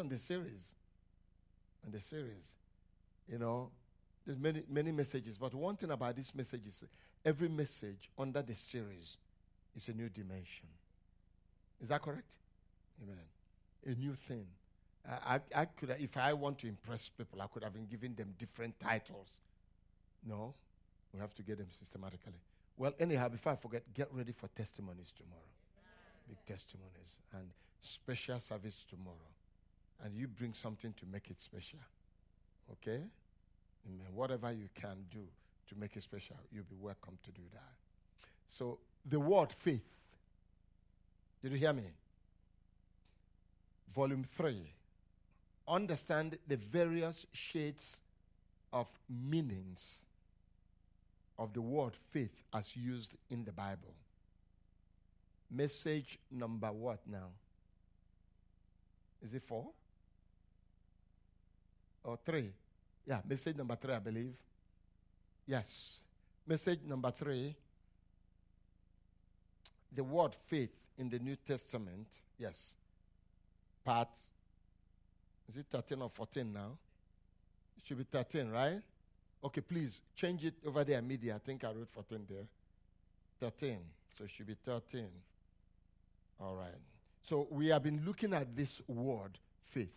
on the series. On the series. You know, there's many, many messages, but one thing about this message is every message under the series is a new dimension. Is that correct? Amen. A new thing. I, I, I could, if I want to impress people, I could have been giving them different titles. No, we have to get them systematically. Well, anyhow, before I forget, get ready for testimonies tomorrow. Big testimonies and special service tomorrow. And you bring something to make it special. Okay? Amen. Whatever you can do to make it special, you'll be welcome to do that. So, the word faith. Did you hear me? Volume 3. Understand the various shades of meanings of the word faith as used in the Bible. Message number what now? Is it four? Or three? Yeah, message number three, I believe. Yes. Message number three. The word faith in the New Testament. Yes. Part. Is it 13 or 14 now? It should be 13, right? Okay, please change it over there media. I think I wrote 14 there. 13. So it should be 13. All right. So we have been looking at this word, faith.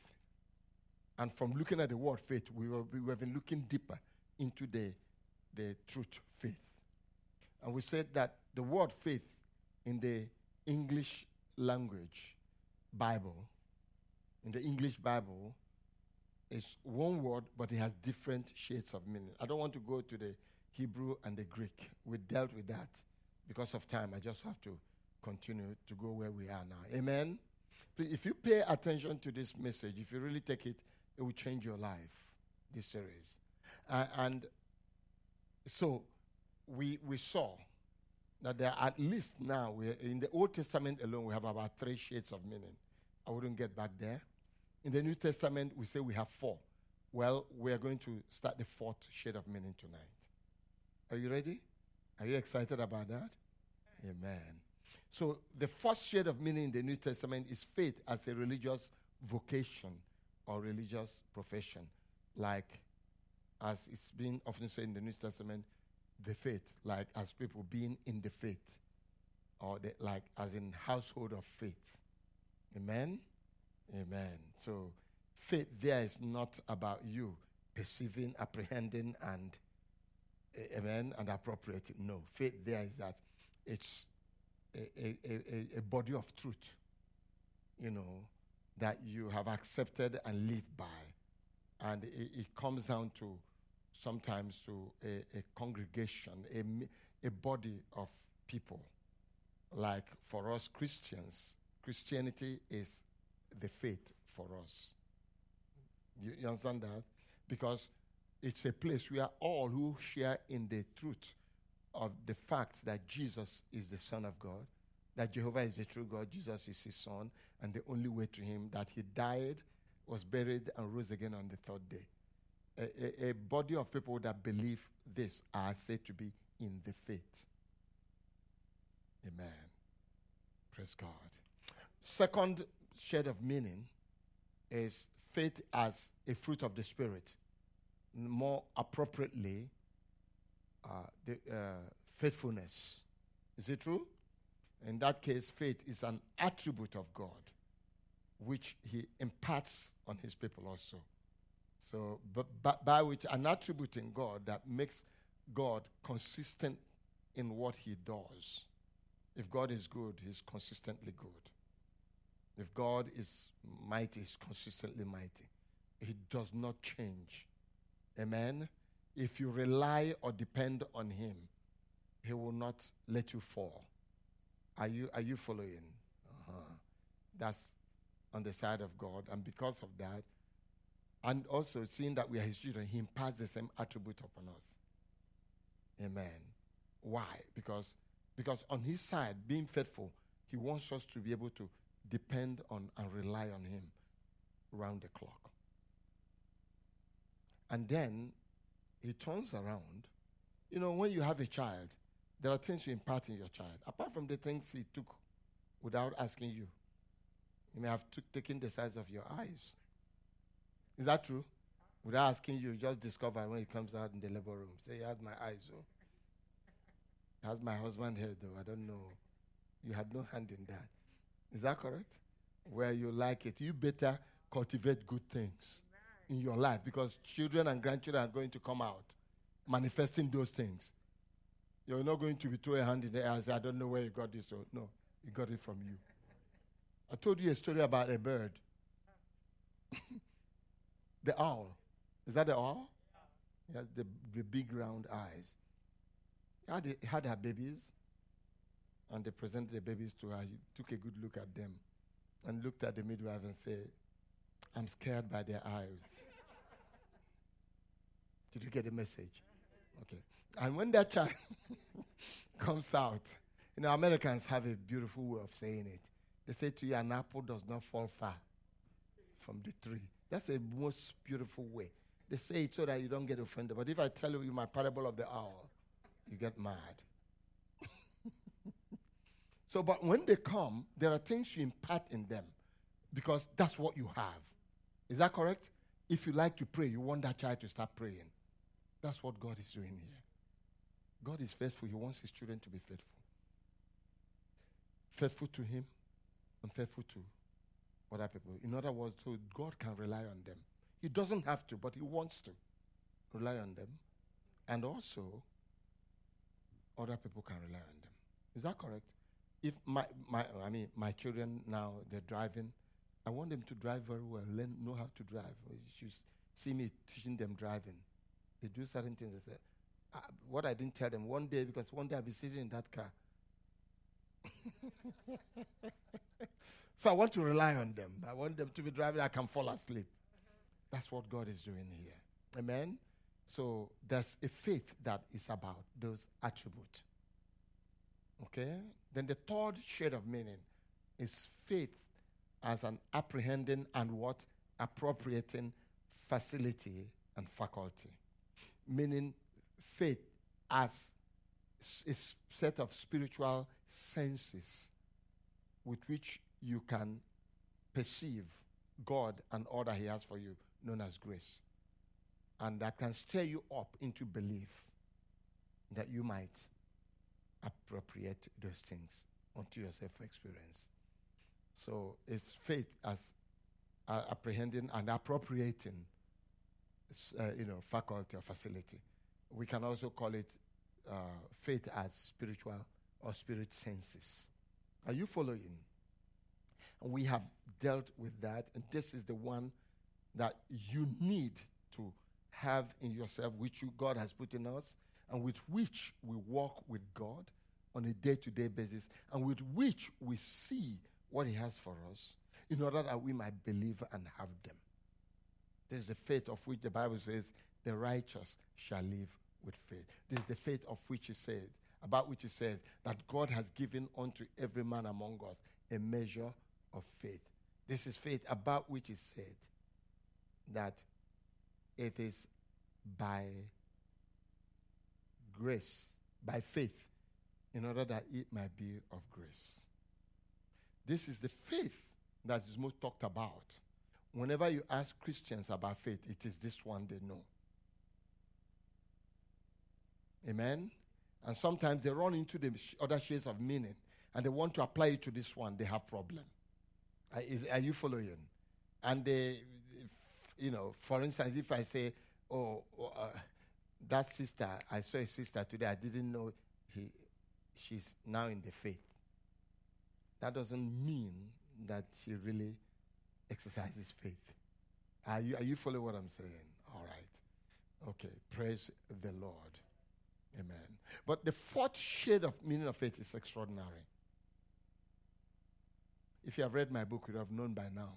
And from looking at the word faith, we, were, we have been looking deeper into the, the truth faith. And we said that the word faith in the English language Bible, in the English Bible, is one word, but it has different shades of meaning. I don't want to go to the Hebrew and the Greek. We dealt with that. Because of time, I just have to continue to go where we are now. Amen? Please, if you pay attention to this message, if you really take it, it will change your life, this series. Uh, and so we, we saw that there are at least now, in the Old Testament alone, we have about three shades of meaning. I wouldn't get back there. In the New Testament, we say we have four. Well, we are going to start the fourth shade of meaning tonight. Are you ready? Are you excited about that? Amen. So, the first shade of meaning in the New Testament is faith as a religious vocation or religious profession, like as it's been often said in the New Testament, the faith, like as people being in the faith, or the, like as in household of faith. Amen. Amen. So, faith there is not about you perceiving, apprehending, and amen, and appropriating. No, faith there is that it's a, a, a, a body of truth, you know, that you have accepted and lived by. And it, it comes down to sometimes to a, a congregation, a, a body of people. Like for us Christians, Christianity is the faith for us. You, you understand that? Because it's a place where all who share in the truth of the fact that Jesus is the Son of God, that Jehovah is the true God, Jesus is his Son, and the only way to him, that he died, was buried, and rose again on the third day. A, a, a body of people that believe this are said to be in the faith. Amen. Praise God. Second shade of meaning is faith as a fruit of the Spirit. More appropriately, uh, the, uh, faithfulness. Is it true? In that case, faith is an attribute of God, which He imparts on His people also. So, but, but by which an attribute in God that makes God consistent in what He does. If God is good, He's consistently good. If God is mighty, He's consistently mighty. He does not change. Amen. If you rely or depend on Him, He will not let you fall. Are you, are you following? Uh-huh. That's on the side of God. And because of that, and also seeing that we are His children, He imparts the same attribute upon us. Amen. Why? Because, because on His side, being faithful, He wants us to be able to depend on and rely on Him round the clock. And then He turns around. You know, when you have a child, there are things you impart in your child, apart from the things He took without asking you. He may have taken the size of your eyes Is that true? Without asking you, just discover when he comes out in the labor room. Say, he has my eyes, oh. Has my husband here, though? I don't know. You had no hand in that. Is that correct? Where you like it. You better cultivate good things in your life because children and grandchildren are going to come out manifesting those things. You're not going to be throwing a hand in the air and say, I don't know where you got this. No, he got it from you. I told you a story about a bird. the owl. Is that the owl? Has the, the big round eyes. He had, he had her babies, and they presented the babies to her. He took a good look at them and looked at the midwife and said, I'm scared by their eyes. Did you get the message? Okay. And when that child comes out, you know, Americans have a beautiful way of saying it. They say to you, an apple does not fall far from the tree. That's a most beautiful way. They say it so that you don't get offended. But if I tell you my parable of the owl, you get mad. so, but when they come, there are things you impart in them because that's what you have. Is that correct? If you like to pray, you want that child to start praying. That's what God is doing here. God is faithful. He wants his children to be faithful. Faithful to him and faithful to other people. In other words, so God can rely on them. He doesn't have to, but he wants to rely on them. And also, other people can rely on them. Is that correct? If my, my I mean my children now they're driving, I want them to drive very well, learn know how to drive. You should see me teaching them driving. They do certain things. They say, what I didn't tell them one day because one day I'll be sitting in that car. so I want to rely on them. I want them to be driving. I can fall asleep. That's what God is doing here. Amen. So there's a faith that is about those attributes. Okay? Then the third shade of meaning is faith as an apprehending and what? Appropriating facility and faculty. Meaning faith as a set of spiritual senses with which you can perceive God and all that He has for you, known as grace. And that can stir you up into belief that you might appropriate those things unto yourself for experience. So it's faith as uh, apprehending and appropriating, uh, you know, faculty or facility. We can also call it uh, faith as spiritual or spirit senses. Are you following? And we have dealt with that, and this is the one that you need to have in yourself, which you, God has put in us, and with which we walk with God on a day to day basis, and with which we see what He has for us in order that we might believe and have them. This is the faith of which the Bible says the righteous shall live with faith. This is the faith of which He said, about which He says that God has given unto every man among us a measure of faith. This is faith about which He said that it is by grace, by faith, in order that it might be of grace. This is the faith that is most talked about. Whenever you ask Christians about faith, it is this one they know. Amen? And sometimes they run into the other shades of meaning and they want to apply it to this one, they have problem. Are, is, are you following? And they, if, you know, for instance, if I say, oh, oh uh, that sister, I saw a sister today, I didn't know he, she's now in the faith that doesn't mean that she really exercises faith. Are you, are you following what I'm saying? All right. Okay. Praise the Lord. Amen. But the fourth shade of meaning of faith is extraordinary. If you have read my book, you would have known by now.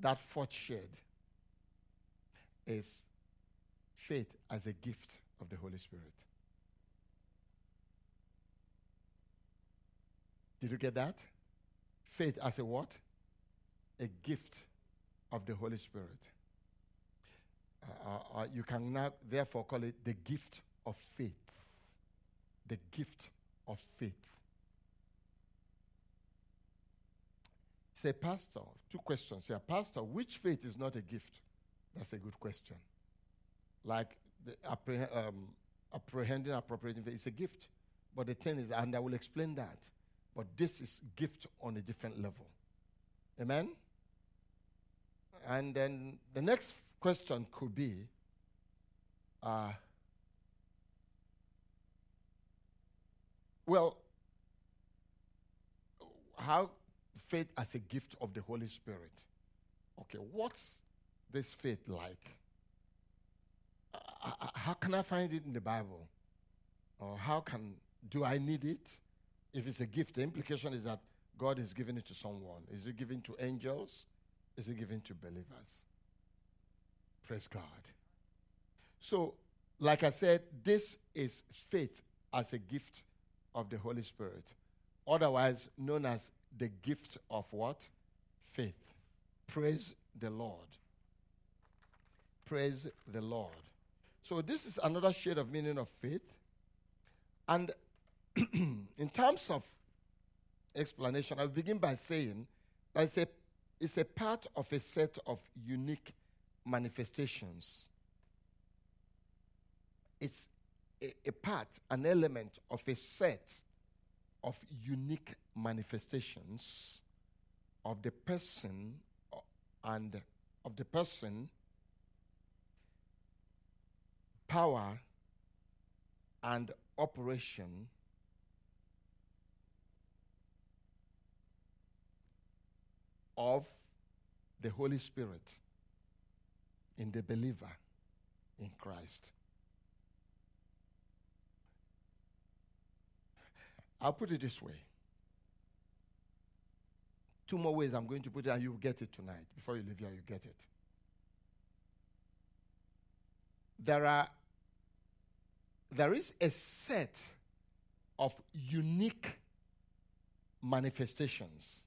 That fourth shade is faith as a gift of the Holy Spirit. Did you get that? Faith as a what? A gift of the Holy Spirit. Uh, uh, uh, you can now, therefore, call it the gift of faith. The gift of faith. Say, Pastor, two questions here. Pastor, which faith is not a gift? That's a good question. Like appreh- um, apprehending, appropriating faith is a gift. But the thing is, and I will explain that, but this is gift on a different level. Amen? And then the next question could be uh, well, how faith as a gift of the Holy Spirit. Okay, what's this faith like? Uh, uh how can I find it in the Bible? Or how can, do I need it? If it's a gift, the implication is that God is giving it to someone. Is it given to angels? Is it given to believers? Praise God. So, like I said, this is faith as a gift of the Holy Spirit, otherwise known as the gift of what? Faith. Praise the Lord. Praise the Lord. So, this is another shade of meaning of faith. And in terms of explanation, I'll begin by saying that it's a, it's a part of a set of unique manifestations. It's a, a part, an element of a set of unique manifestations of the person uh, and of the person power and operation of the Holy Spirit in the believer in Christ. I'll put it this way. Two more ways I'm going to put it, and you'll get it tonight. Before you leave here, you get it. There are there is a set of unique manifestations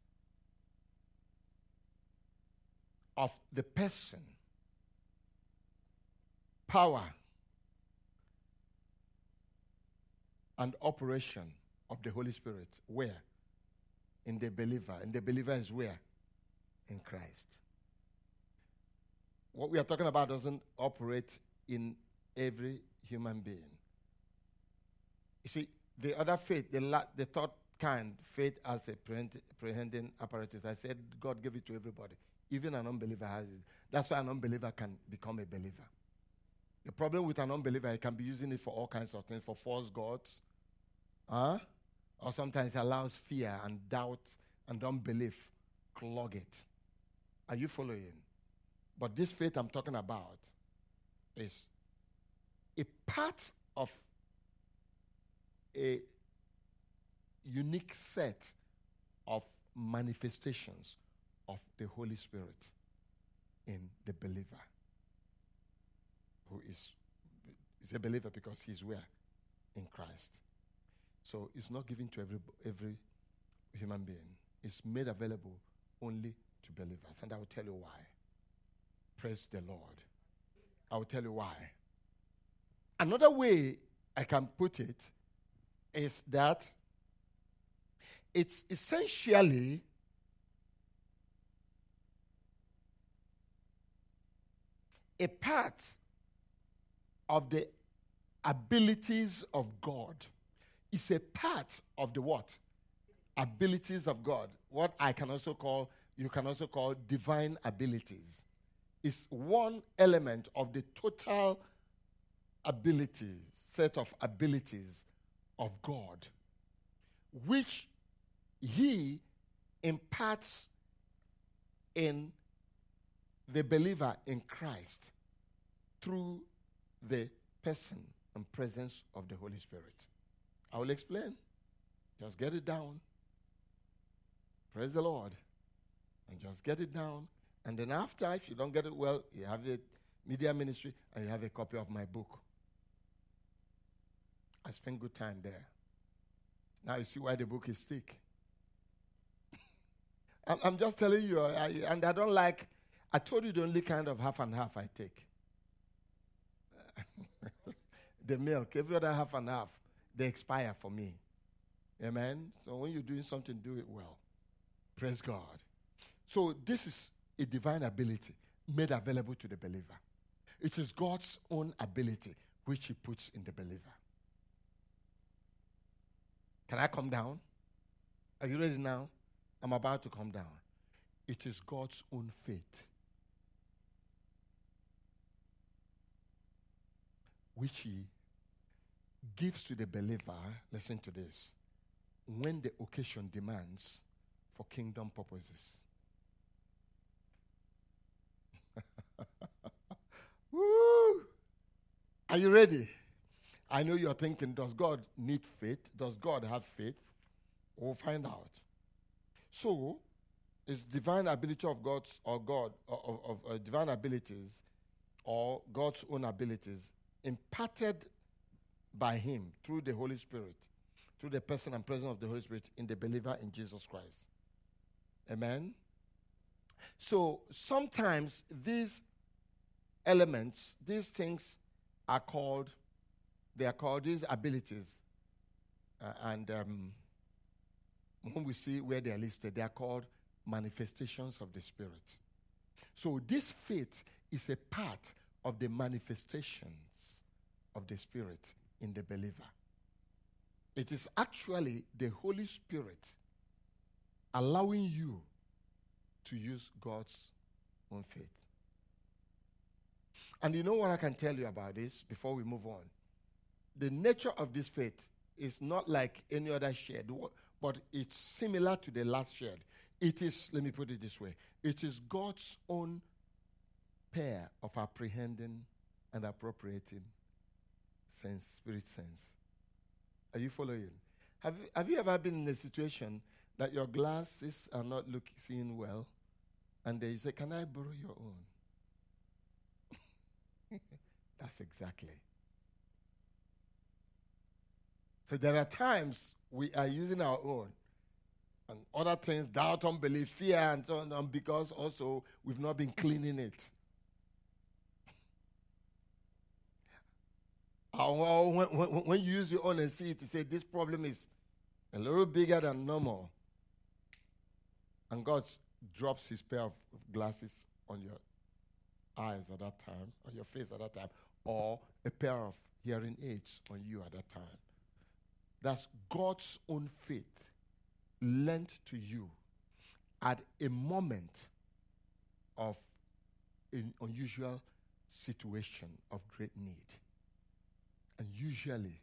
of the person, power, and operation of the Holy Spirit. Where? In the believer. And the believer is where? In Christ. What we are talking about doesn't operate in every human being. You see, the other faith, the, la- the third kind, faith as a prehending apparatus, I said God gave it to everybody. Even an unbeliever has it. That's why an unbeliever can become a believer. The problem with an unbeliever, he can be using it for all kinds of things, for false gods, huh? or sometimes allows fear and doubt and unbelief clog it. Are you following? But this faith I'm talking about is a part of a unique set of manifestations of the Holy Spirit in the believer who is, is a believer because he's where? In Christ. So it's not given to every, every human being. It's made available only to believers. And I will tell you why. Praise the Lord. I will tell you why. Another way I can put it is that it's essentially a part of the abilities of God. It's a part of the what? Abilities of God. What I can also call, you can also call divine abilities. It's one element of the total abilities, set of abilities of God, which He imparts in the believer in Christ through the person and presence of the Holy Spirit. I will explain. Just get it down. Praise the Lord. And just get it down. And then after, if you don't get it well, you have a media ministry and you have a copy of my book. I spent good time there. Now you see why the book is thick. I'm, I'm, just telling you, I, and I don't like, I told you the only kind of half and half I take. The milk, every other half and half, they expire for me. Amen. So when you're doing something, do it well. Praise God. So, this is a divine ability made available to the believer. It is God's own ability which He puts in the believer. Can I come down? Are you ready now? I'm about to come down. It is God's own faith which He gives to the believer. Listen to this when the occasion demands for kingdom purposes. Woo! Are you ready? I know you're thinking, does God need faith? Does God have faith? We'll find out. So, is divine ability of God's or God of, of uh, divine abilities or God's own abilities imparted by Him through the Holy Spirit, through the person and presence of the Holy Spirit in the believer in Jesus Christ. Amen. So sometimes these elements, these things are called, they are called these abilities. Uh, and um, when we see where they are listed, they are called manifestations of the Spirit. So this faith is a part of the manifestations of the Spirit in the believer. It is actually the Holy Spirit allowing you to use God's own faith. And you know what I can tell you about this before we move on? The nature of this faith is not like any other shared, but it's similar to the last shared. It is, let me put it this way it is God's own pair of apprehending and appropriating sense, spirit sense. Are you following? Have you, have you ever been in a situation that your glasses are not looking seeing well, and they say, "Can I borrow your own?" That's exactly. So there are times we are using our own, and other things, doubt, unbelief, fear, and so on, because also we've not been cleaning it. Or when, when, when you use your own and see it, to say this problem is a little bigger than normal. And God drops his pair of glasses on your eyes at that time, on your face at that time, or a pair of hearing aids on you at that time. That's God's own faith lent to you at a moment of an unusual situation of great need. And usually,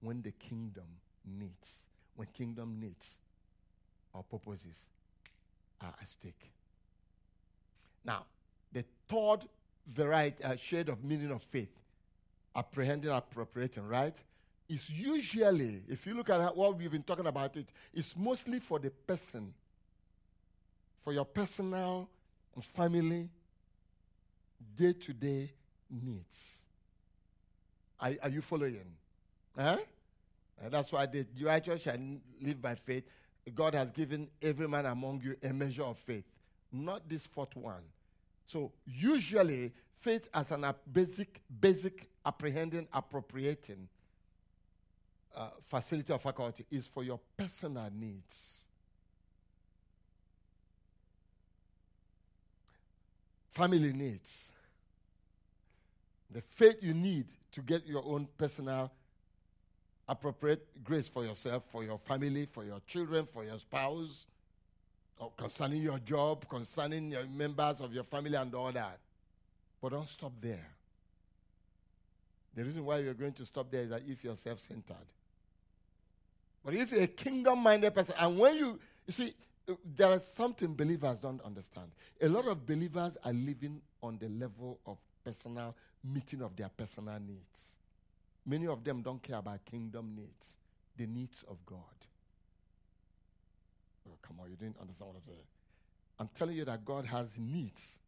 when the kingdom needs, when kingdom needs, our purposes are at stake. Now, the third variety, uh, shade of meaning of faith, apprehending, appropriating, right? Is usually, if you look at what we've been talking about, it's mostly for the person, for your personal and family, day to day needs. Are, are you following? Huh? And that's why the righteous shall live by faith. God has given every man among you a measure of faith, not this fourth one. So usually, faith as an basic, basic apprehending, appropriating uh, facility or faculty is for your personal needs. Family needs. The faith you need to get your own personal appropriate grace for yourself, for your family, for your children, for your spouse, or concerning your job, concerning your members of your family, and all that. But don't stop there. The reason why you're going to stop there is that if you're self centered. But if you're a kingdom minded person, and when you, you see, there is something believers don't understand. A lot of believers are living on the level of personal meeting of their personal needs. Many of them don't care about kingdom needs, the needs of God. Oh, come on, you didn't understand what I'm saying. I'm telling you that God has needs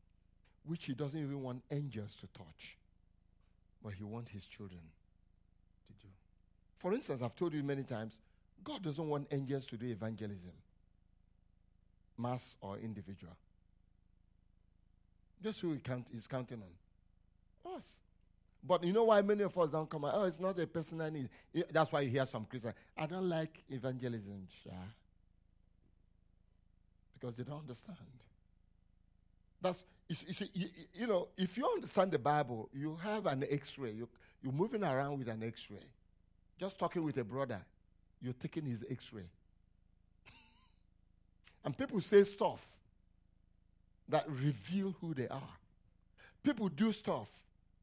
which He doesn't even want angels to touch, but He wants His children to do. For instance, I've told you many times, God doesn't want angels to do evangelism, mass or individual. Guess who he count, he's counting on? Us. But you know why many of us don't come out? Oh, it's not a personal need. That's why you hear some Christians. I don't like evangelism, Shah. Because they don't understand. That's you, see, you, you, know, if you understand the Bible, you have an X-ray. You, you're moving around with an X-ray. Just talking with a brother, you're taking his X-ray. and people say stuff that reveal who they are. People do stuff.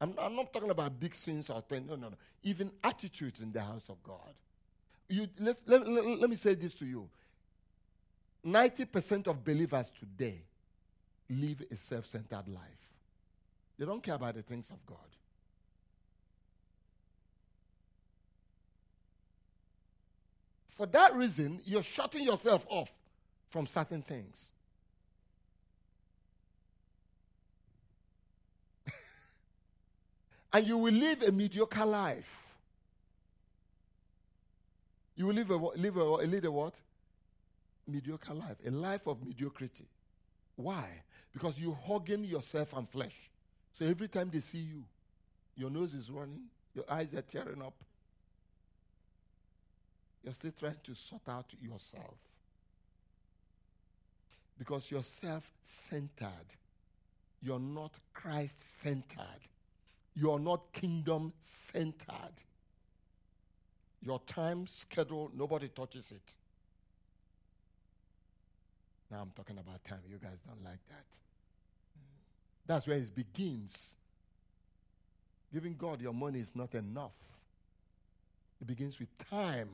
I'm, I'm not talking about big sins or things. No, no, no. Even attitudes in the house of God. You, let, let, let, me say this to you 90% of believers today live a self centered life, they don't care about the things of God. For that reason, you're shutting yourself off from certain things. And you will live a mediocre life. You will live a, live a, a what? Mediocre life. A life of mediocrity. Why? Because you're hogging yourself and flesh. So every time they see you, your nose is running, your eyes are tearing up. You're still trying to sort out yourself. Because you're self centered. You're not Christ centered. You're not kingdom centered. Your time schedule, nobody touches it. Now I'm talking about time. You guys don't like that. Mm. That's where it begins. Giving God your money is not enough. It begins with time.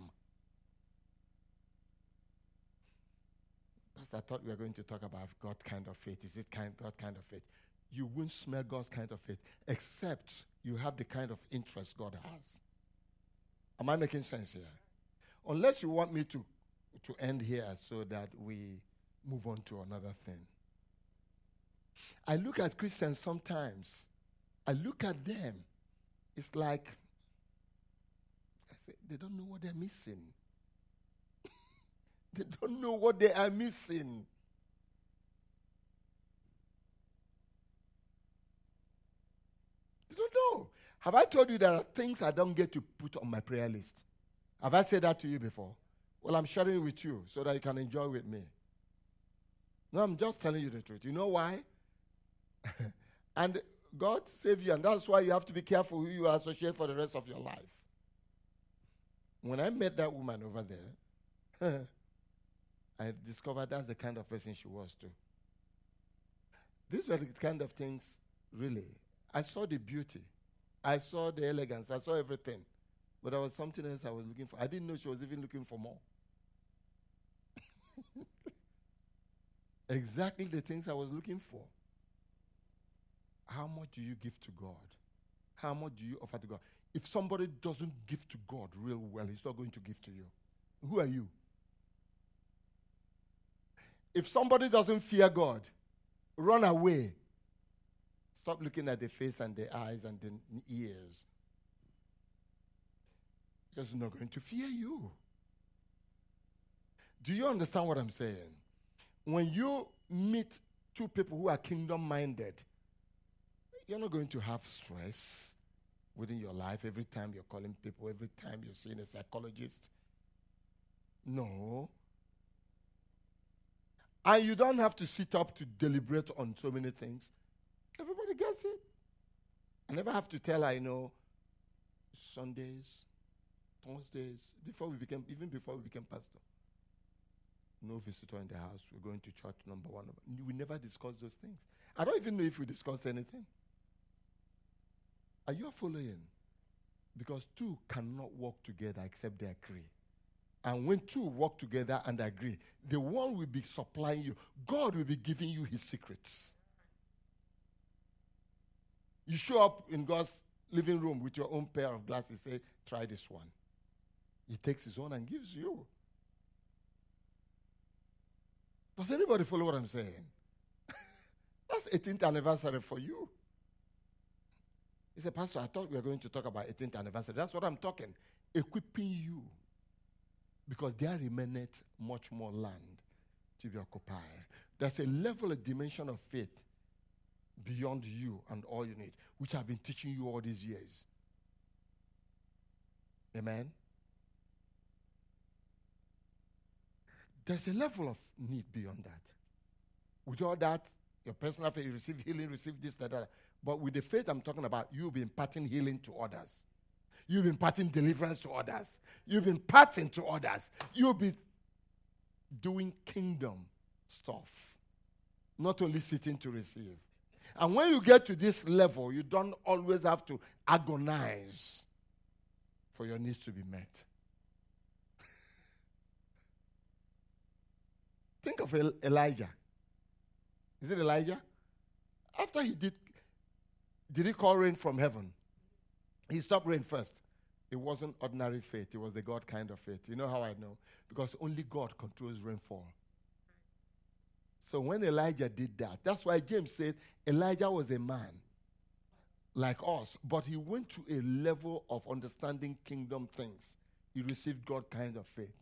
Pastor, I thought we were going to talk about God kind of faith. Is it kind God kind of faith? You won't smell God's kind of faith except you have the kind of interest God has. Am I making sense here? Unless you want me to, to end here so that we move on to another thing. I look at Christians sometimes. I look at them. It's like I say, they don't know what they're missing. they don't know what they are missing. They. Have I told you there are things I don't get to put on my prayer list? Have I said that to you before? Well, I'm sharing it with you so that you can enjoy with me. No, I'm just telling you the truth. You know why? and God save you, and that's why you have to be careful who you associate for the rest of your life. When I met that woman over there, I discovered that's the kind of person she was too. These were the kind of things, really. I saw the beauty, I saw the elegance, I saw everything. But there was something else I was looking for. I didn't know she was even looking for more. exactly the things I was looking for. How much do you give to God? How much do you offer to God? If somebody doesn't give to God real well, he's not going to give to you. Who are you? If somebody doesn't fear God, run away. Stop looking at the face and the eyes and the ears. He's not going to fear you. Do you understand what I'm saying? When you meet two people who are kingdom minded, you're not going to have stress within your life every time you're calling people, every time you're seeing a psychologist. No. And you don't have to sit up to deliberate on so many things. I never have to tell her, you know, Sundays, Thursdays, before we became, even before we became pastor. No visitor in the house. We're going to church number one. We never discuss those things. I don't even know if we discussed anything. Are you following? Because two cannot work together except they agree. And when two work together and agree, the one will be supplying you. God will be giving you his secrets. You show up in God's living room with your own pair of glasses, say, try this one. He takes his own and gives you. Does anybody follow what I'm saying? That's 18th anniversary for you. He said, Pastor, I thought we were going to talk about 18th anniversary. That's what I'm talking. Equipping you. Because there remaineth much more land to be occupied. There's a level, a dimension of faith beyond you and all you need, which I've been teaching you all these years. Amen? There's a level of need beyond that. Without that, Your personal faith, you receive healing, receive this, that, that. But with the faith I'm talking about, you'll be imparting healing to others. You've been imparting deliverance to others. You've been imparting to others. You'll be doing kingdom stuff, not only sitting to receive. And when you get to this level, you don't always have to agonize for your needs to be met. Think of Elijah. Is it Elijah? After he did, did he call rain from heaven? He stopped rain first. It wasn't ordinary faith, it was the God kind of faith. You know how I know? Because only God controls rainfall. So when Elijah did that, that's why James said Elijah was a man like us, but he went to a level of understanding kingdom things. He received God kind of faith.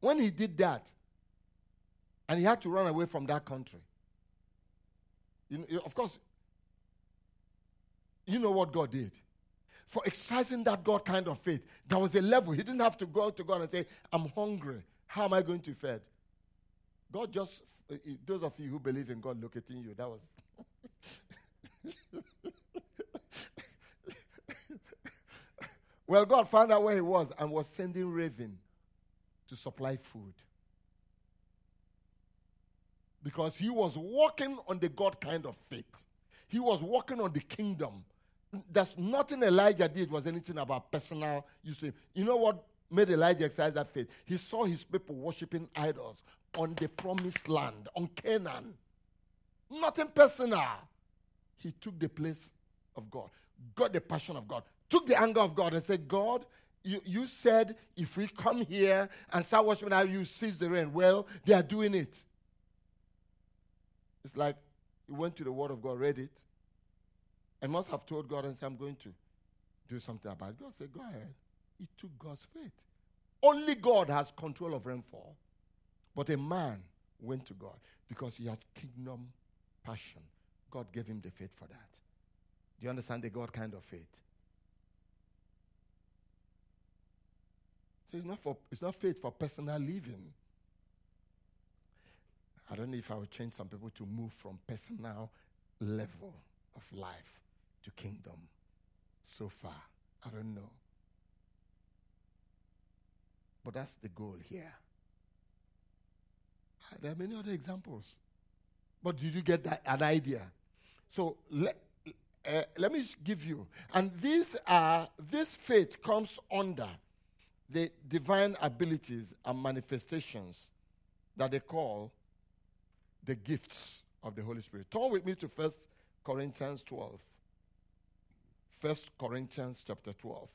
When he did that, and he had to run away from that country, you know, of course, you know what God did. For exercising that God kind of faith, there was a level. He didn't have to go out to God and say, I'm hungry. How am I going to feed? God just, uh, those of you who believe in God locating you, that was. well, God found out where he was and was sending raven to supply food. Because he was walking on the God kind of faith. He was walking on the kingdom. There's nothing Elijah did was anything about personal use. You know what made Elijah exercise that faith? He saw his people worshiping idols on the promised land, on Canaan. Nothing personal. He took the place of God, got the passion of God, took the anger of God, and said, God, you, you said if we come here and start worshiping now, you cease the rain. Well, they are doing it. It's like he went to the Word of God, read it, and must have told God and said, I'm going to do something about it. God said, Go ahead. He took God's faith. Only God has control of rainfall. But a man went to God because he had kingdom passion. God gave him the faith for that. Do you understand the God kind of faith? So it's not for it's not faith for personal living. I don't know if I will change some people to move from personal level of life to kingdom so far. I don't know. But that's the goal here. There are many other examples. But did you get that, an idea? So let, uh, let me give you. And these are, this faith comes under the divine abilities and manifestations that they call the gifts of the Holy Spirit. Turn with me to 1 Corinthians 12. 1 Corinthians chapter 12.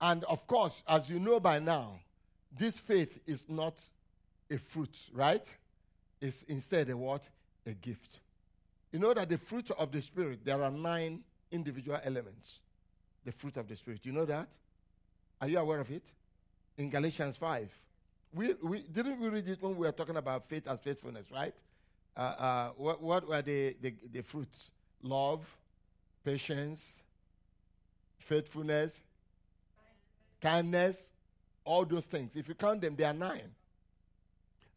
And of course, as you know by now, this faith is not a fruit, right? It's instead a what? A gift. You know that the fruit of the Spirit, there are nine individual elements. The fruit of the Spirit. You know that? Are you aware of it? In Galatians 5. We, we didn't we read it when we were talking about faith as faithfulness, right? Uh, uh, what, what were the, the, the fruits? Love, patience, faithfulness, kindness, all those things. If you count them, they are nine.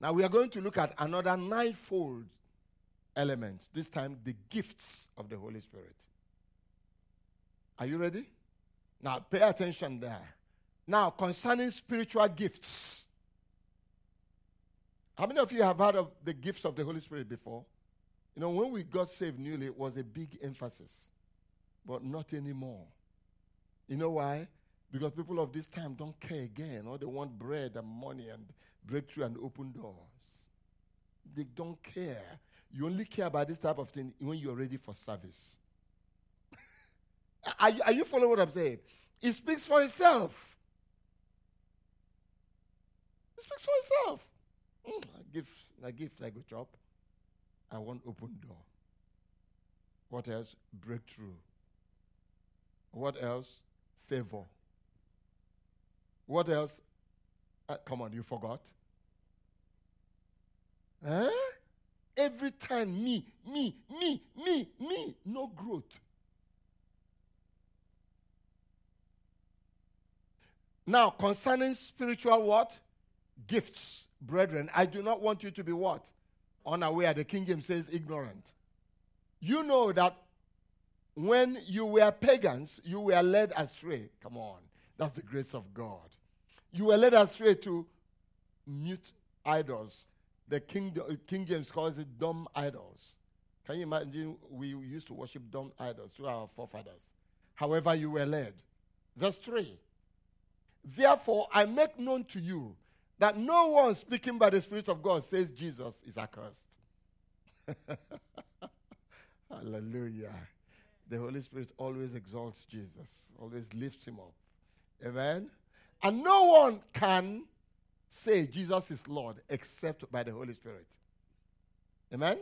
Now we are going to look at another ninefold element, this time the gifts of the Holy Spirit. Are you ready? Now pay attention there. Now, concerning spiritual gifts. How many of you have heard of the gifts of the Holy Spirit before? You know, when we got saved newly, it was a big emphasis, but not anymore. You know why? Because people of this time don't care again. Or they want bread and money and breakthrough and open doors. They don't care. You only care about this type of thing when you're ready for service. are, you, are you following what I'm saying? It speaks for itself. It speaks for itself. Mm, I give, I give like a job. I want open door. What else? Breakthrough. What else? Favor. What else? Uh, come on, you forgot? Huh? Every time, me, me, me, me, me, no growth. Now, concerning spiritual what? Gifts. brethren, I do not want you to be what? Unaware. The King James says ignorant. You know that when you were pagans, you were led astray. Come on. That's the grace of God. You were led astray to mute idols. The King, uh, King James calls it dumb idols. Can you imagine? We used to worship dumb idols through our forefathers. However, you were led. Verse 3 Therefore, I make known to you that no one speaking by the Spirit of God says Jesus is accursed. Hallelujah. The Holy Spirit always exalts Jesus, always lifts him up. Amen. And no one can say Jesus is Lord except by the Holy Spirit. Amen.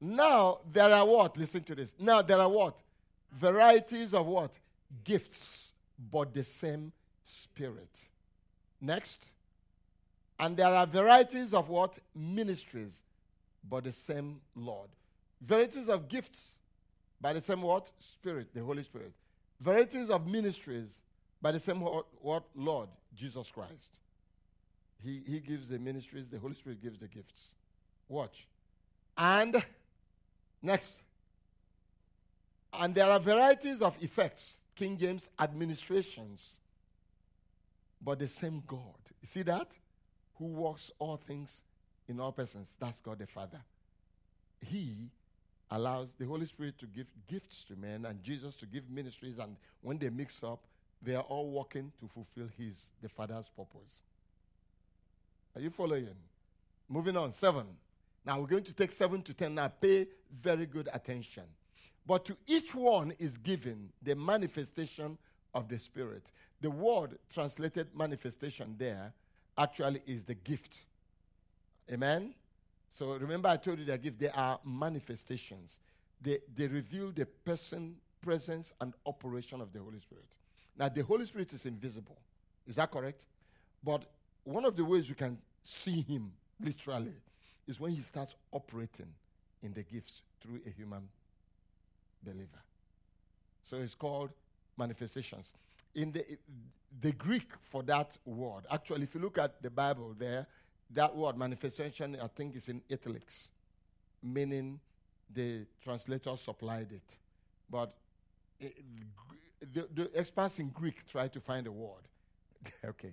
Now there are what? Listen to this. Now there are what? Varieties of what? Gifts, but the same Spirit. Next. And there are varieties of what? Ministries, but the same Lord. Varieties of gifts, by the same what? Spirit, the Holy Spirit. Varieties of ministries, by the same what? what? Lord, Jesus Christ. He, he gives the ministries, the Holy Spirit gives the gifts. Watch. And next. And there are varieties of effects, King James administrations, but the same God. You see that? Who works all things in all persons. That's God the Father. He allows the Holy Spirit to give gifts to men and Jesus to give ministries, and when they mix up, they are all working to fulfill His, the Father's purpose. Are you following? Moving on, seven. Now we're going to take seven to ten. Now pay very good attention. But to each one is given the manifestation of the Spirit. The word translated manifestation there actually is the gift. Amen? So remember, I told you that gift, they are manifestations. They, they reveal the person, presence, and operation of the Holy Spirit. Now, the Holy Spirit is invisible. Is that correct? But one of the ways you can see him, literally, is when he starts operating in the gifts through a human believer. So it's called manifestations. In the, the Greek for that word, actually, if you look at the Bible there, that word manifestation, I think, is in italics, meaning the translator supplied it. But it, the, the experts in Greek try to find a word. okay,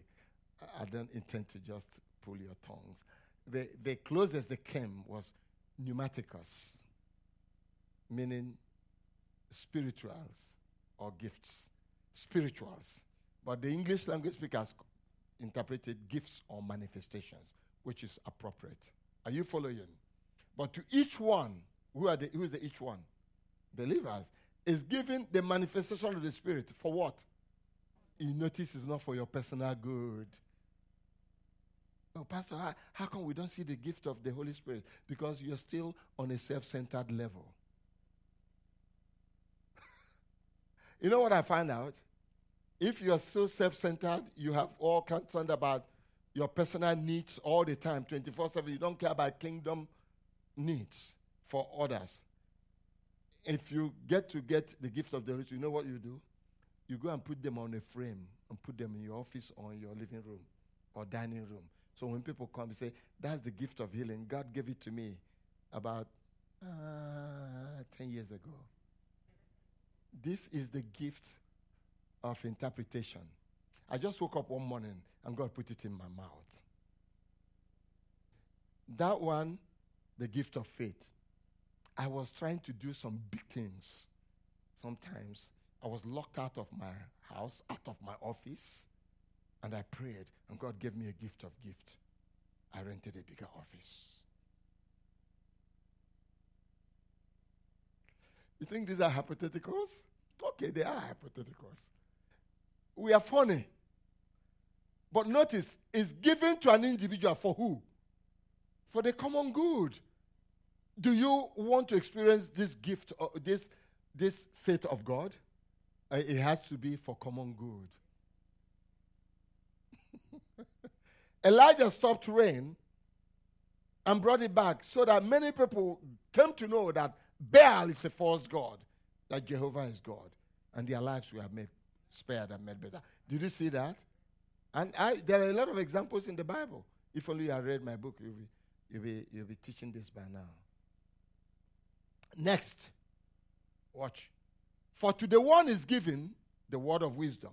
I don't intend to just pull your tongues. The, the closest they came was pneumaticos, meaning spirituals or gifts. Spirituals. But the English language speakers interpreted gifts or manifestations, which is appropriate. Are you following? But to each one, who, are the, who is the each one? Believers, is given the manifestation of the Spirit for what? You notice it's not for your personal good. Oh, Pastor, how, how come we don't see the gift of the Holy Spirit? Because you're still on a self centered level. you know what I find out? If you're so self centered, you have all concerned about your personal needs all the time, 24 7. You don't care about kingdom needs for others. If you get to get the gift of the Spirit, you know what you do? You go and put them on a frame and put them in your office or in your living room or dining room. So when people come and say, That's the gift of healing, God gave it to me about uh, 10 years ago. This is the gift of interpretation. I just woke up one morning and God put it in my mouth. That one, the gift of faith. I was trying to do some big things. Sometimes I was locked out of my house, out of my office. And I prayed, and God gave me a gift of gift. I rented a bigger office. You think these are hypotheticals? Okay, they are hypotheticals. We are funny. But notice, it's given to an individual for who? For the common good. Do you want to experience this gift, uh, this, this faith of God? Uh, it has to be for common good. Elijah stopped rain and brought it back so that many people came to know that Baal is a false god, that Jehovah is God, and their lives were made spared and made better. Did you see that? And I, there are a lot of examples in the Bible. If only you had read my book, you'll be, you'll be, you'll be teaching this by now. Next, watch. For to the one is given the word of wisdom.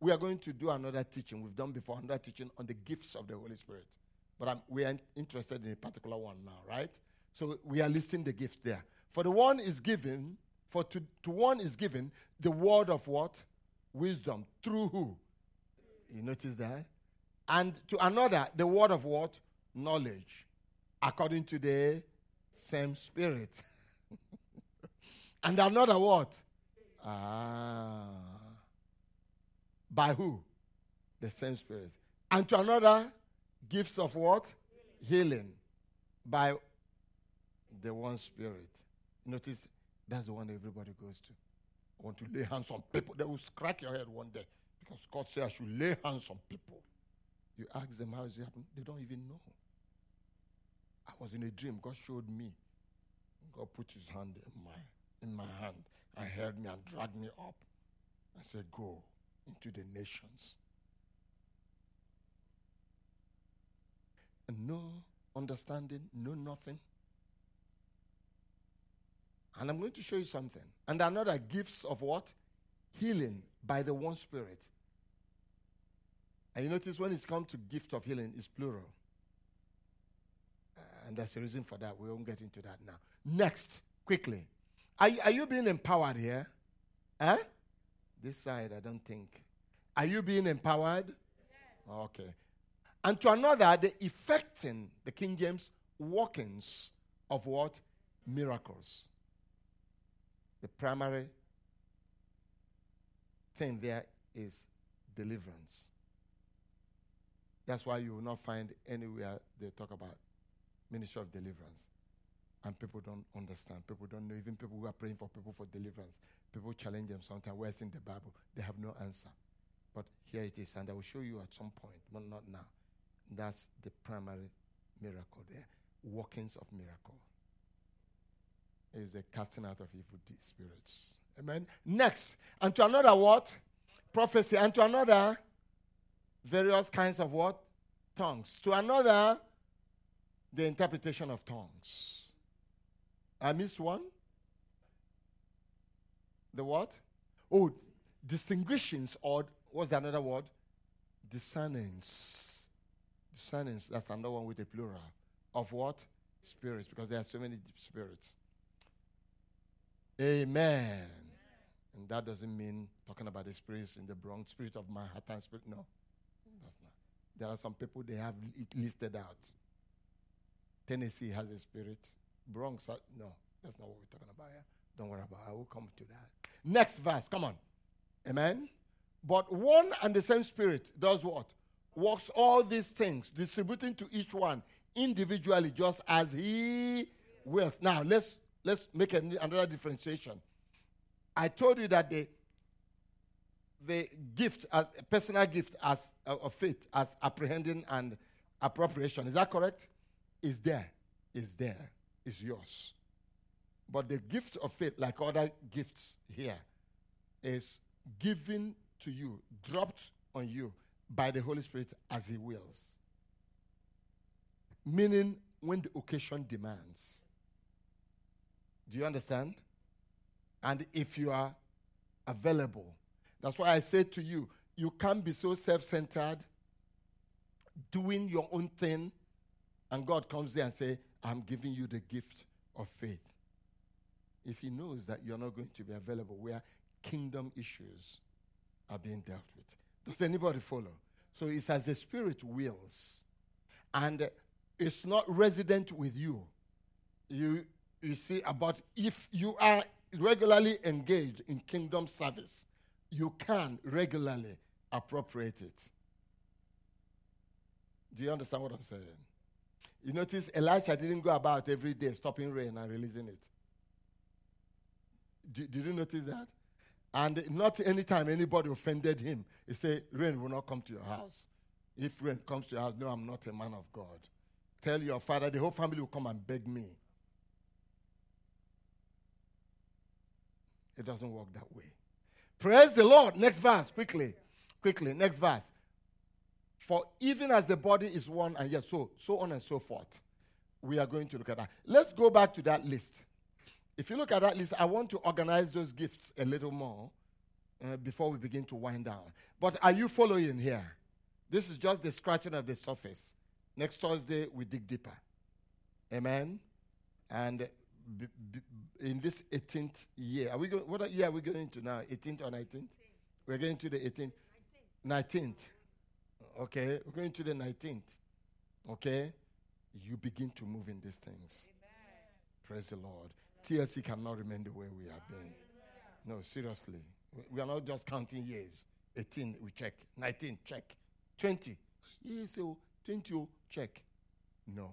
We are going to do another teaching. We've done before another teaching on the gifts of the Holy Spirit. But I'm, we are interested in a particular one now, right? So we are listing the gift there. For the one is given, for to, to one is given the word of what? Wisdom. Through who? You notice that? And to another, the word of what? Knowledge. According to the same spirit. and another what? Ah. By who? The same spirit. And to another, gifts of what? Healing. By the one spirit. Notice that's the one everybody goes to. I want to lay hands on people. They will crack your head one day because God said I should lay hands on people. You ask them how is it happening, they don't even know. I was in a dream. God showed me. God put his hand in my in my hand and held me and dragged me up. I said, Go into the nations. And no understanding, no nothing. And I'm going to show you something. And another gifts of what? Healing by the one spirit. And you notice when it's come to gift of healing, it's plural. And there's a reason for that. We won't get into that now. Next, quickly. Are, are you being empowered here? Huh? This side, I don't think. Are you being empowered? Yes. Okay. And to another, the effecting, the King James, workings of what? Miracles. The primary thing there is deliverance. That's why you will not find anywhere they talk about ministry of deliverance. And people don't understand. People don't know. Even people who are praying for people for deliverance, people challenge them sometimes. Where's in the Bible? They have no answer. But here it is, and I will show you at some point, but not now. That's the primary miracle there. Workings of miracle is the casting out of evil spirits. Amen. Next, and to another what? Prophecy. And to another, various kinds of what? Tongues. To another, the interpretation of tongues. I missed one. The what? Oh, distinguishings, or what's the another word? Discernings. Discernings, that's another one with a plural. Of what? Spirits, because there are so many spirits. Amen. And that doesn't mean talking about the spirits in the Bronx, spirit of Manhattan, spirit. No, that's not. There are some people they have it listed out. Tennessee has a spirit. Bronx, uh, no, that's not what we're talking about here. Don't worry about it. I will come to that. Next verse, come on. Amen. But one and the same spirit does what? Works all these things, distributing to each one individually, just as he wills. Now, let's let's make another differentiation. I told you that the the gift as a personal gift as uh, of faith as apprehending and appropriation is that correct is there is there is yours. But the gift of faith like other gifts here is given to you dropped on you by the holy spirit as he wills. Meaning when the occasion demands. Do you understand? And if you are available, that's why I say to you, you can't be so self centered, doing your own thing, and God comes there and say, I'm giving you the gift of faith. If He knows that you're not going to be available where kingdom issues are being dealt with. Does anybody follow? So it's as the Spirit wills. And it's not resident with you. You you see, about if you are regularly engaged in kingdom service, you can regularly appropriate it. Do you understand what I'm saying? You notice Elisha didn't go about every day stopping rain and releasing it. Did, did you notice that? And not anytime anybody offended him, he said, Rain will not come to your house. If rain comes to your house, no, I'm not a man of God. Tell your father, the whole family will come and beg me. It doesn't work that way. Praise the Lord. Next verse, quickly. Quickly, next verse. For even as the body is one, and yes, so so on and so forth. We are going to look at that. Let's go back to that list. If you look at that list, I want to organize those gifts a little more uh, before we begin to wind down. But are you following here? This is just the scratching of the surface. Next Thursday, we dig deeper. Amen. And b- b- in this 18th year, are we going? What year are we going into now? 18th or 19th? We're going to the 18th, 19th. Okay, we're going to the 19th. Okay, you begin to move in these things. Praise the Lord. TLC cannot remain the way we have been. No, seriously. We are not just counting years. 18, we check. 19, check. 20. Yes, so 20, check. No.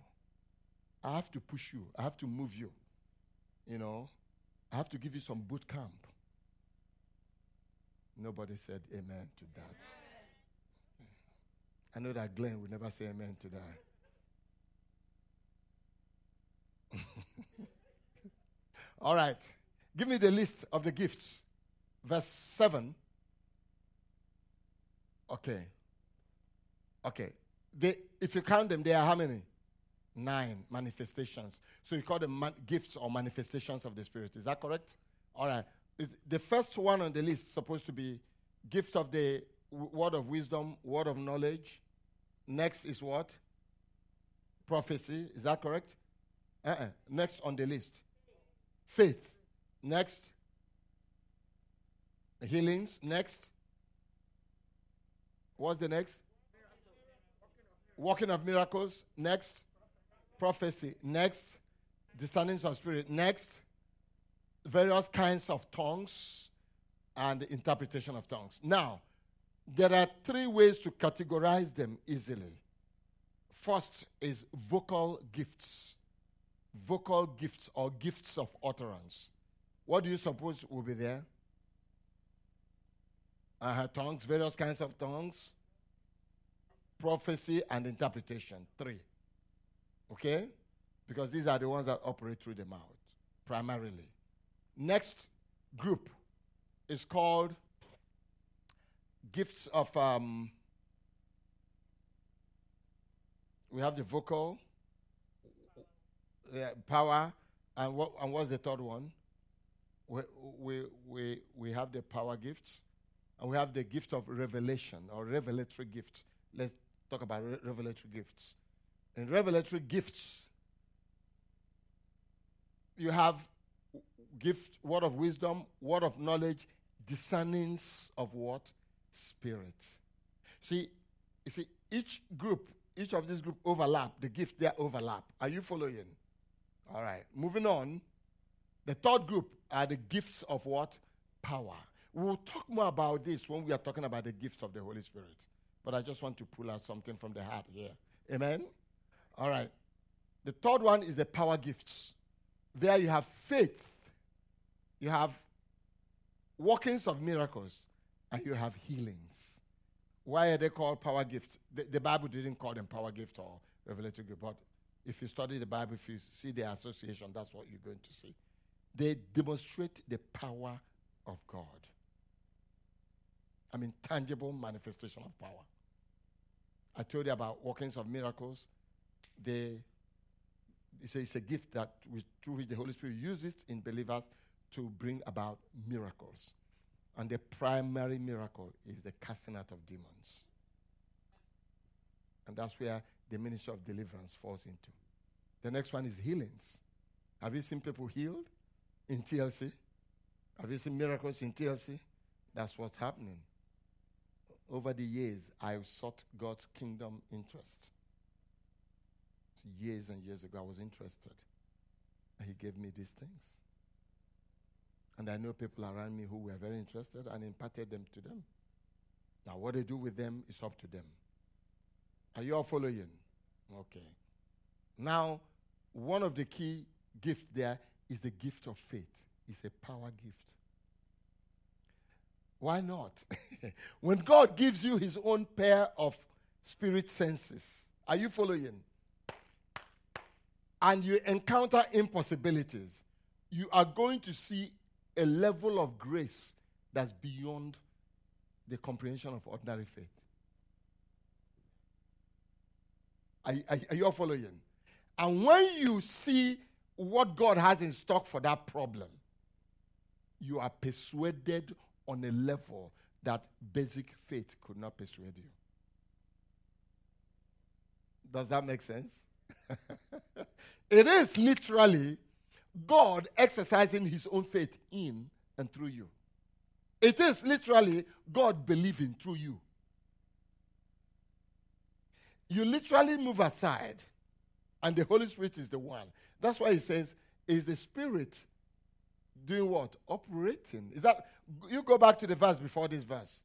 I have to push you. I have to move you. You know, I have to give you some boot camp. Nobody said amen to that. I know that Glenn would never say amen to that. All right. Give me the list of the gifts. Verse 7. Okay. Okay. They, if you count them, there are how many? Nine manifestations. So you call them man- gifts or manifestations of the Spirit. Is that correct? All right. The first one on the list is supposed to be gift of the w- word of wisdom, word of knowledge. Next is what? Prophecy. Is that correct? Uh-uh. Next on the list. Faith. Next. Healings. Next. What's the next? Walking of miracles. Next. Prophecy. Next. Discerning of spirit. Next. Various kinds of tongues and interpretation of tongues. Now, there are three ways to categorize them easily. First is vocal gifts. Vocal gifts or gifts of utterance. What do you suppose will be there? Uh, tongues, various kinds of tongues, prophecy, and interpretation. Three. Okay? Because these are the ones that operate through the mouth, primarily. Next group is called gifts of. Um, we have the vocal, the power, and what? And what's the third one? We, we, we, we have the power gifts, and we have the gift of revelation or revelatory gifts. Let's talk about re- revelatory gifts. In revelatory gifts, you have gift, word of wisdom, word of knowledge, discernings of what? Spirit. See, you see, each group, each of these group overlap, the gift there overlap. Are you following? All right. Moving on. The third group are the gifts of what? Power. We'll talk more about this when we are talking about the gifts of the Holy Spirit. But I just want to pull out something from the heart here. Amen? All right. The third one is the power gifts. There you have faith, you have workings of miracles, and you have healings. Why are they called power gifts? The, the Bible didn't call them power gift or revelatory gift, but if you study the Bible, if you see the association, that's what you're going to see. They demonstrate the power of God. I mean, tangible manifestation of power. I told you about workings of miracles. They, it's, a, it's a gift that we, through which the Holy Spirit uses in believers to bring about miracles. And the primary miracle is the casting out of demons. And that's where the ministry of deliverance falls into. The next one is healings. Have you seen people healed in TLC? Have you seen miracles in TLC? That's what's happening. Over the years, I sought God's kingdom interest. Years and years ago, I was interested. And He gave me these things. And I know people around me who were very interested and imparted them to them. Now, what they do with them is up to them. Are you all following? Okay. Now, one of the key gifts there is the gift of faith. It's a power gift. Why not? when God gives you his own pair of spirit senses, are you following? And you encounter impossibilities, you are going to see a level of grace that's beyond the comprehension of ordinary faith. Are, are, are you all following? And when you see what God has in stock for that problem, you are persuaded on a level that basic faith could not persuade you. Does that make sense? it is literally God exercising his own faith in and through you. It is literally God believing through you. You literally move aside, and the Holy Spirit is the one. That's why he says, Is the Spirit doing what? Operating. Is that you go back to the verse before this verse?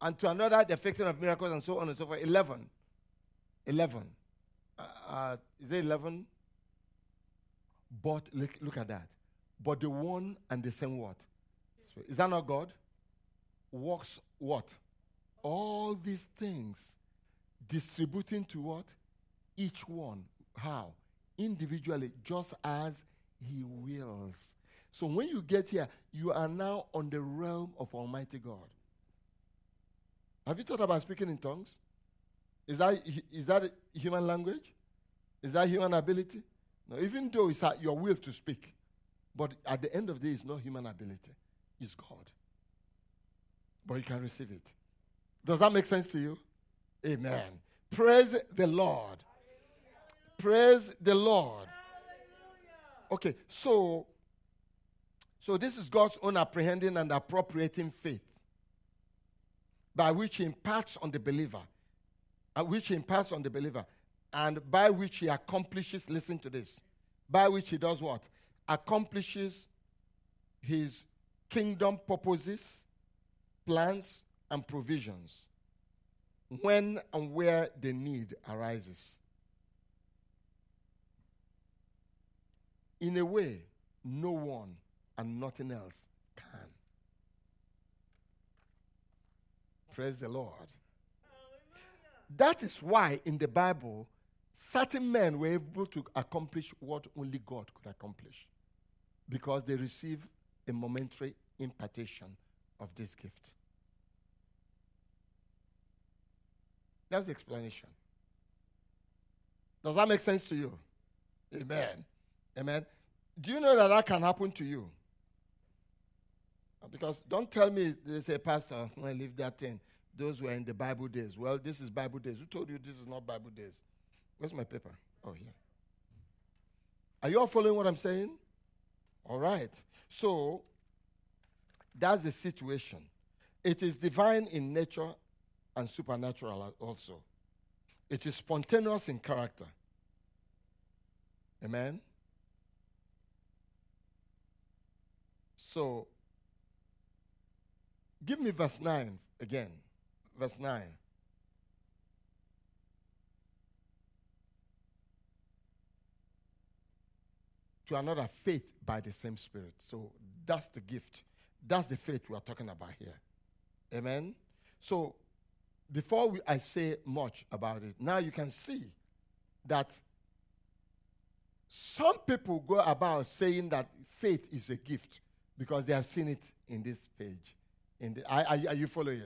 And to another, the effecting of miracles and so on and so forth. 11. 11. Uh, uh, is it 11? But look, look at that. But the one and the same what? Is that not God? Works what? All these things distributing to what? Each one. How? Individually, just as He wills. So when you get here, you are now on the realm of Almighty God. Have you thought about speaking in tongues? Is that, is that human language? Is that human ability? No, even though it's at your will to speak, but at the end of the day, it's not human ability, it's God. But you can receive it. Does that make sense to you? Amen. Praise the Lord. Praise the Lord. Okay, so so this is God's own apprehending and appropriating faith by which he imparts on the believer, uh, which he imparts on the believer, and by which he accomplishes, listen to this, by which he does what? Accomplishes his kingdom purposes, plans, and provisions when and where the need arises. In a way, no one and nothing else can. Praise the Lord. That is why in the Bible, certain men were able to accomplish what only God could accomplish because they received a momentary impartation of this gift. That's the explanation. Does that make sense to you? Amen. Amen. Do you know that that can happen to you? Because don't tell me, they say, Pastor, I leave that thing, those were in the Bible days. Well, this is Bible days. Who told you this is not Bible days? Where's my paper? Oh, here. Are you all following what I'm saying? All right. So, that's the situation. It is divine in nature and supernatural also. It is spontaneous in character. Amen? So, give me verse 9 again. Verse 9. To another, faith by the same Spirit. So, that's the gift. That's the faith we are talking about here. Amen? So, before we, I say much about it, now you can see that some people go about saying that faith is a gift because they have seen it in this page. In the, are, are, you following?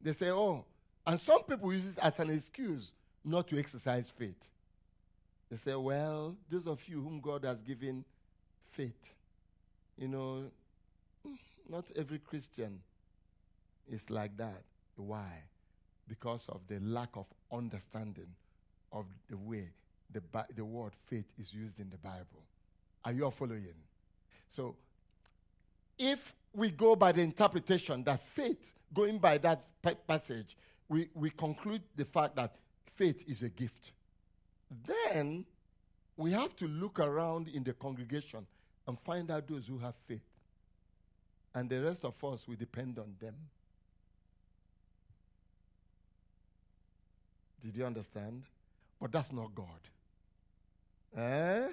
They say, oh, and some people use it as an excuse not to exercise faith. They say, well, those of you whom God has given faith, you know, hmm, not every Christian is like that. Why? Because of the lack of understanding of the way the, the word faith is used in the Bible. Are you all following? So if we go by the interpretation that faith, going by that passage, we, we conclude the fact that faith is a gift. Then we have to look around in the congregation and find out those who have faith. And the rest of us, we depend on them. Did you understand? But that's not God. Eh?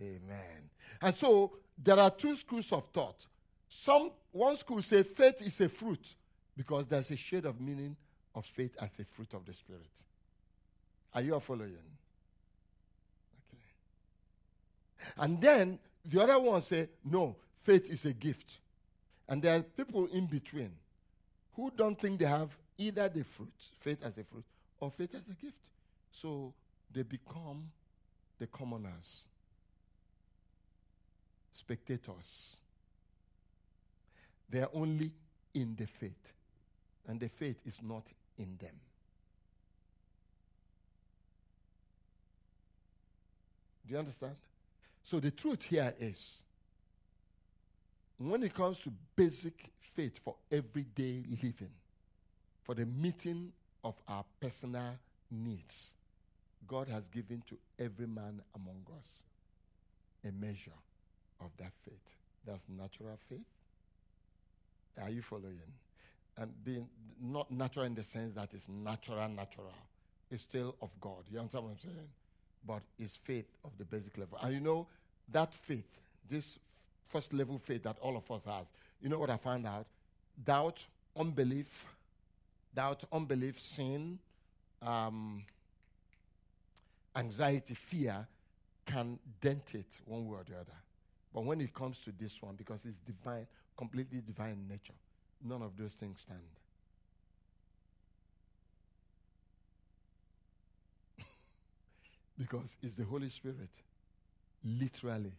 Amen. And so there are two schools of thought. Some one school say faith is a fruit because there's a shade of meaning of faith as a fruit of the spirit. Are you following? Okay. And then the other one say no, faith is a gift. And there are people in between who don't think they have either the fruit, faith as a fruit, or faith as a gift. So they become the commoners, spectators. They are only in the faith, and the faith is not in them. Do you understand? So the truth here is when it comes to basic faith for everyday living, for the meeting of our personal needs, God has given to every man among us a measure of that faith. That's natural faith. Are you following? And being not natural in the sense that it's natural, natural. It's still of God. You understand what I'm saying? But it's faith of the basic level. And you know, that faith, this first level faith that all of us has, you know what I found out? Doubt, unbelief, doubt, unbelief, sin, um, anxiety, fear can dent it one way or the other. But when it comes to this one, because it's divine, completely divine nature, none of those things stand. Because it's the Holy Spirit literally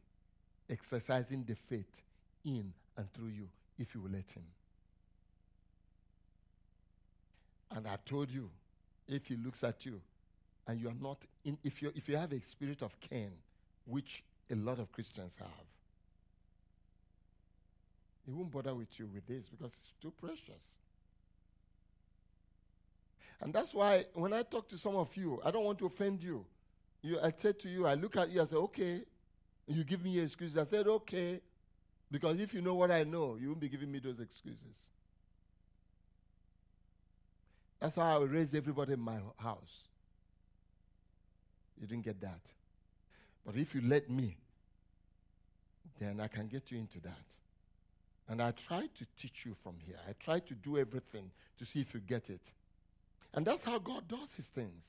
exercising the faith in and through you if you will let Him. And I've told you, if He looks at you and you are not in, if you if you have a spirit of Cain, which a lot of Christians have, He won't bother with you with this because it's too precious. And that's why when I talk to some of you, I don't want to offend you. You I said to you, I look at you, I say, okay. You give me excuses. I said, okay. Because if you know what I know, you won't be giving me those excuses. That's how I will raise everybody in my house. You didn't get that. But if you let me, then I can get you into that. And I try to teach you from here. I try to do everything to see if you get it. And that's how God does his things.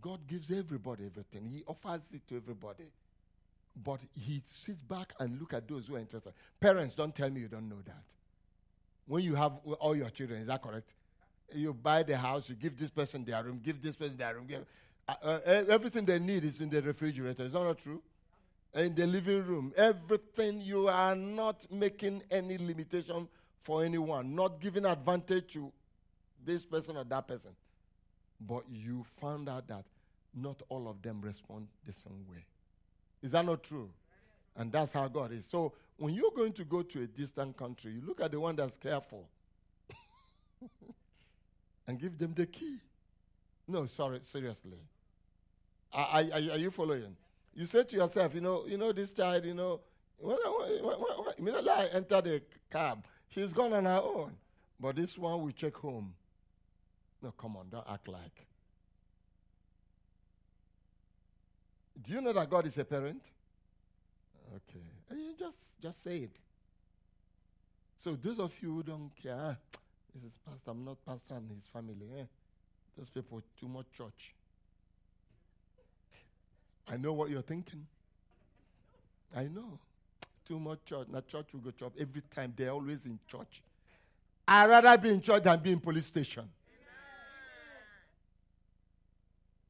God gives everybody everything. He offers it to everybody. But he sits back and look at those who are interested. Parents, don't tell me you don't know that. When you have all your children, is that correct? You buy the house, you give this person their room, give this person their room. Give, uh, uh, everything they need is in the refrigerator. Is that not true? In the living room, everything you are not making any limitation for anyone, not giving advantage to this person or that person. But you found out that not all of them respond the same way. Is that not true? And that's how God is. So when you're going to go to a distant country, you look at the one that's careful and give them the key. No, sorry, seriously. Are, are, are, you following? You say to yourself, you know, you know this child, you know, when I, immediately I enter the cab, she's gone on her own. But this one we check home. No, come on, don't act like. Do you know that God is a parent? Okay. You just just say it. So those of you who don't care, this is pastor, I'm not pastor and his family. Eh? Those people too much church. I know what you're thinking. I know. Too much church. Now church will go church every time. They're always in church. I'd rather be in church than be in police station.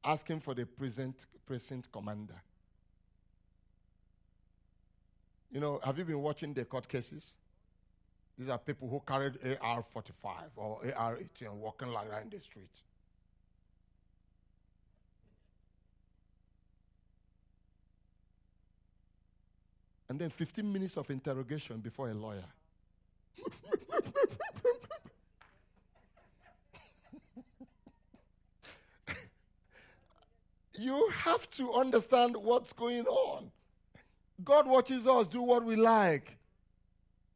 Asking for the present, present commander. You know, have you been watching the court cases? These are people who carried AR 45 or AR 18 walking like that in the street. And then 15 minutes of interrogation before a lawyer. You have to understand what's going on. God watches us do what we like.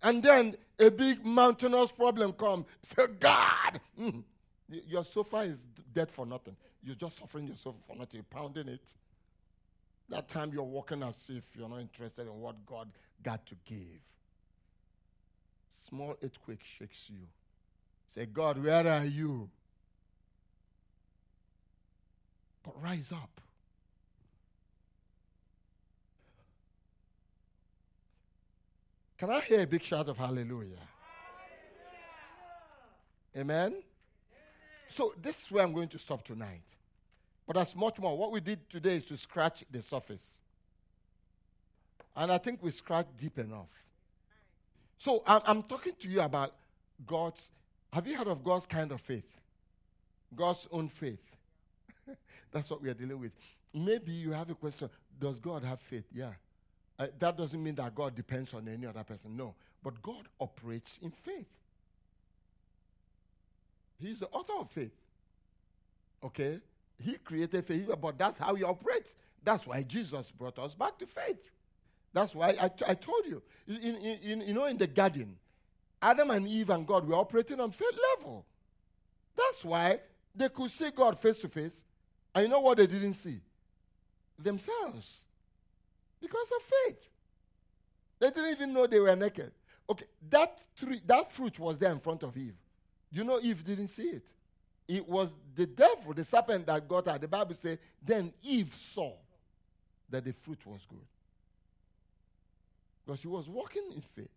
And then a big mountainous problem comes. Say, God, mm, your sofa is dead for nothing. You're just suffering your sofa for nothing, you're pounding it. That time you're walking as if you're not interested in what God got to give. Small earthquake shakes you. Say, God, where are you? But rise up. Can I hear a big shout of hallelujah? hallelujah. Amen? Amen? So, this is where I'm going to stop tonight. But there's much more. What we did today is to scratch the surface. And I think we scratched deep enough. So I'm, I'm talking to you about God's. Have you heard of God's kind of faith? God's own faith. That's what we are dealing with. Maybe you have a question Does God have faith? Yeah. Uh, that doesn't mean that God depends on any other person. No. But God operates in faith. He's the author of faith. Okay? He created faith, but that's how he operates. That's why Jesus brought us back to faith. That's why I, t- I told you. In, in, in, you know, in the garden, Adam and Eve and God were operating on faith level. That's why they could see God face to face. And you know what they didn't see? Themselves. Because of faith. They didn't even know they were naked. Okay, that tree, that fruit was there in front of Eve. You know Eve didn't see it? It was the devil, the serpent that got her. The Bible says, then Eve saw that the fruit was good. Because she was walking in faith.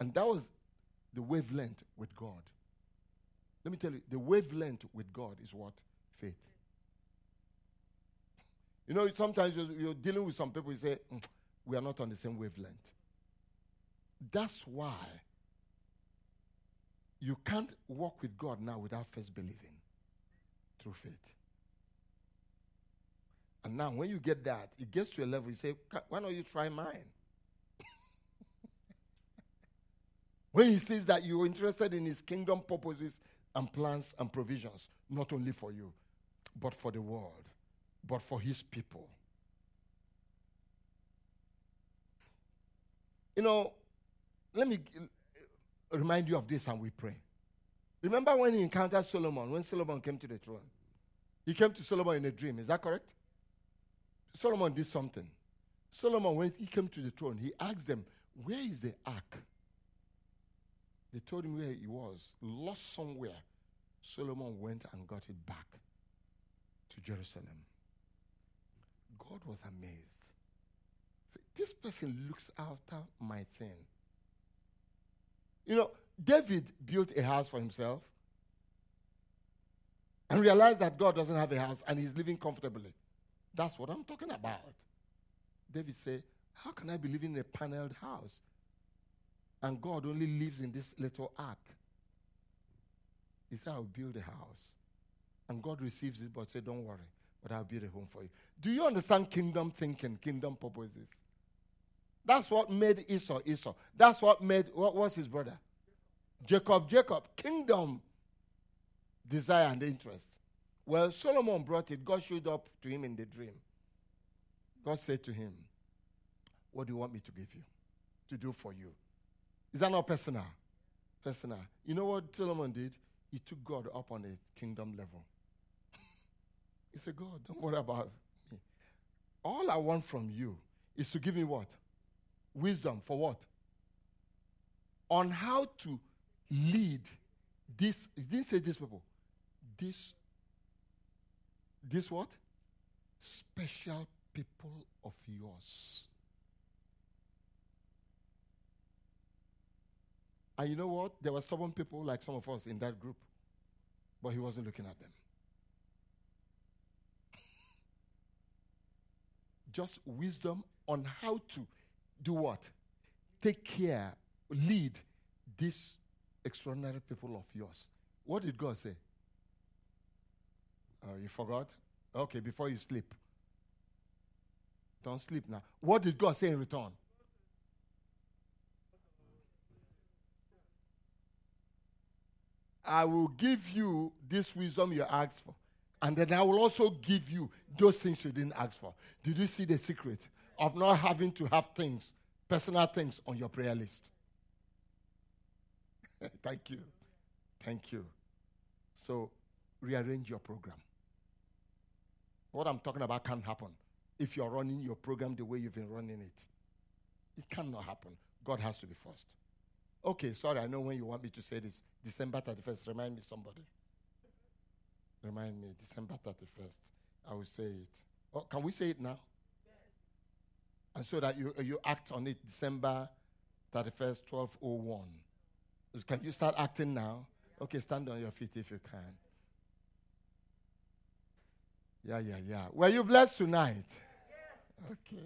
And that was the wavelength with God. Let me tell you, the wavelength with God is what? Faith. You know, sometimes you're, you're dealing with some people, you say, mm, we are not on the same wavelength. That's why you can't walk with God now without first believing through faith. And now, when you get that, it gets to a level, you say, why don't you try mine? when he says that you're interested in his kingdom purposes and plans and provisions, not only for you, but for the world, but for his people. You know, let me remind you of this and we pray. Remember when he encountered Solomon, when Solomon came to the throne? He came to Solomon in a dream, is that correct? Solomon did something. Solomon, when he came to the throne, he asked them, Where is the ark? They told him where he was, lost somewhere. Solomon went and got it back to Jerusalem. God was amazed. See, this person looks after my thing. You know, David built a house for himself and realized that God doesn't have a house and he's living comfortably. That's what I'm talking about. David said, How can I be living in a paneled house? And God only lives in this little ark. He said, I'll build a house. And God receives it, but said, Don't worry, but I'll build a home for you. Do you understand kingdom thinking, kingdom purposes? That's what made Esau Esau. That's what made, what was his brother? Jacob, Jacob. Kingdom, desire, and interest. Well, Solomon brought it. God showed up to him in the dream. God said to him, What do you want me to give you? To do for you? Is that not personal? Personal. You know what Solomon did? He took God up on a kingdom level. He said, God, don't worry about me. All I want from you is to give me what? Wisdom for what? On how to lead this. He didn't say this people. This. This what? Special people of yours. And you know what? There were stubborn people like some of us in that group, but he wasn't looking at them. Just wisdom on how to do what? Take care, lead these extraordinary people of yours. What did God say? Uh, you forgot? Okay, before you sleep. Don't sleep now. What did God say in return? I will give you this wisdom you asked for. And then I will also give you those things you didn't ask for. Did you see the secret of not having to have things, personal things, on your prayer list? Thank you. Thank you. So, rearrange your program. What I'm talking about can't happen if you're running your program the way you've been running it. It cannot happen. God has to be first. Okay, sorry, I know when you want me to say this. December 31st, remind me somebody. Remind me, December 31st, I will say it. Oh, can we say it now? Yes. And so that you, you act on it December 31st, 1201. Can you start acting now? Okay, stand on your feet if you can. Yeah, yeah, yeah. Were you blessed tonight? Okay.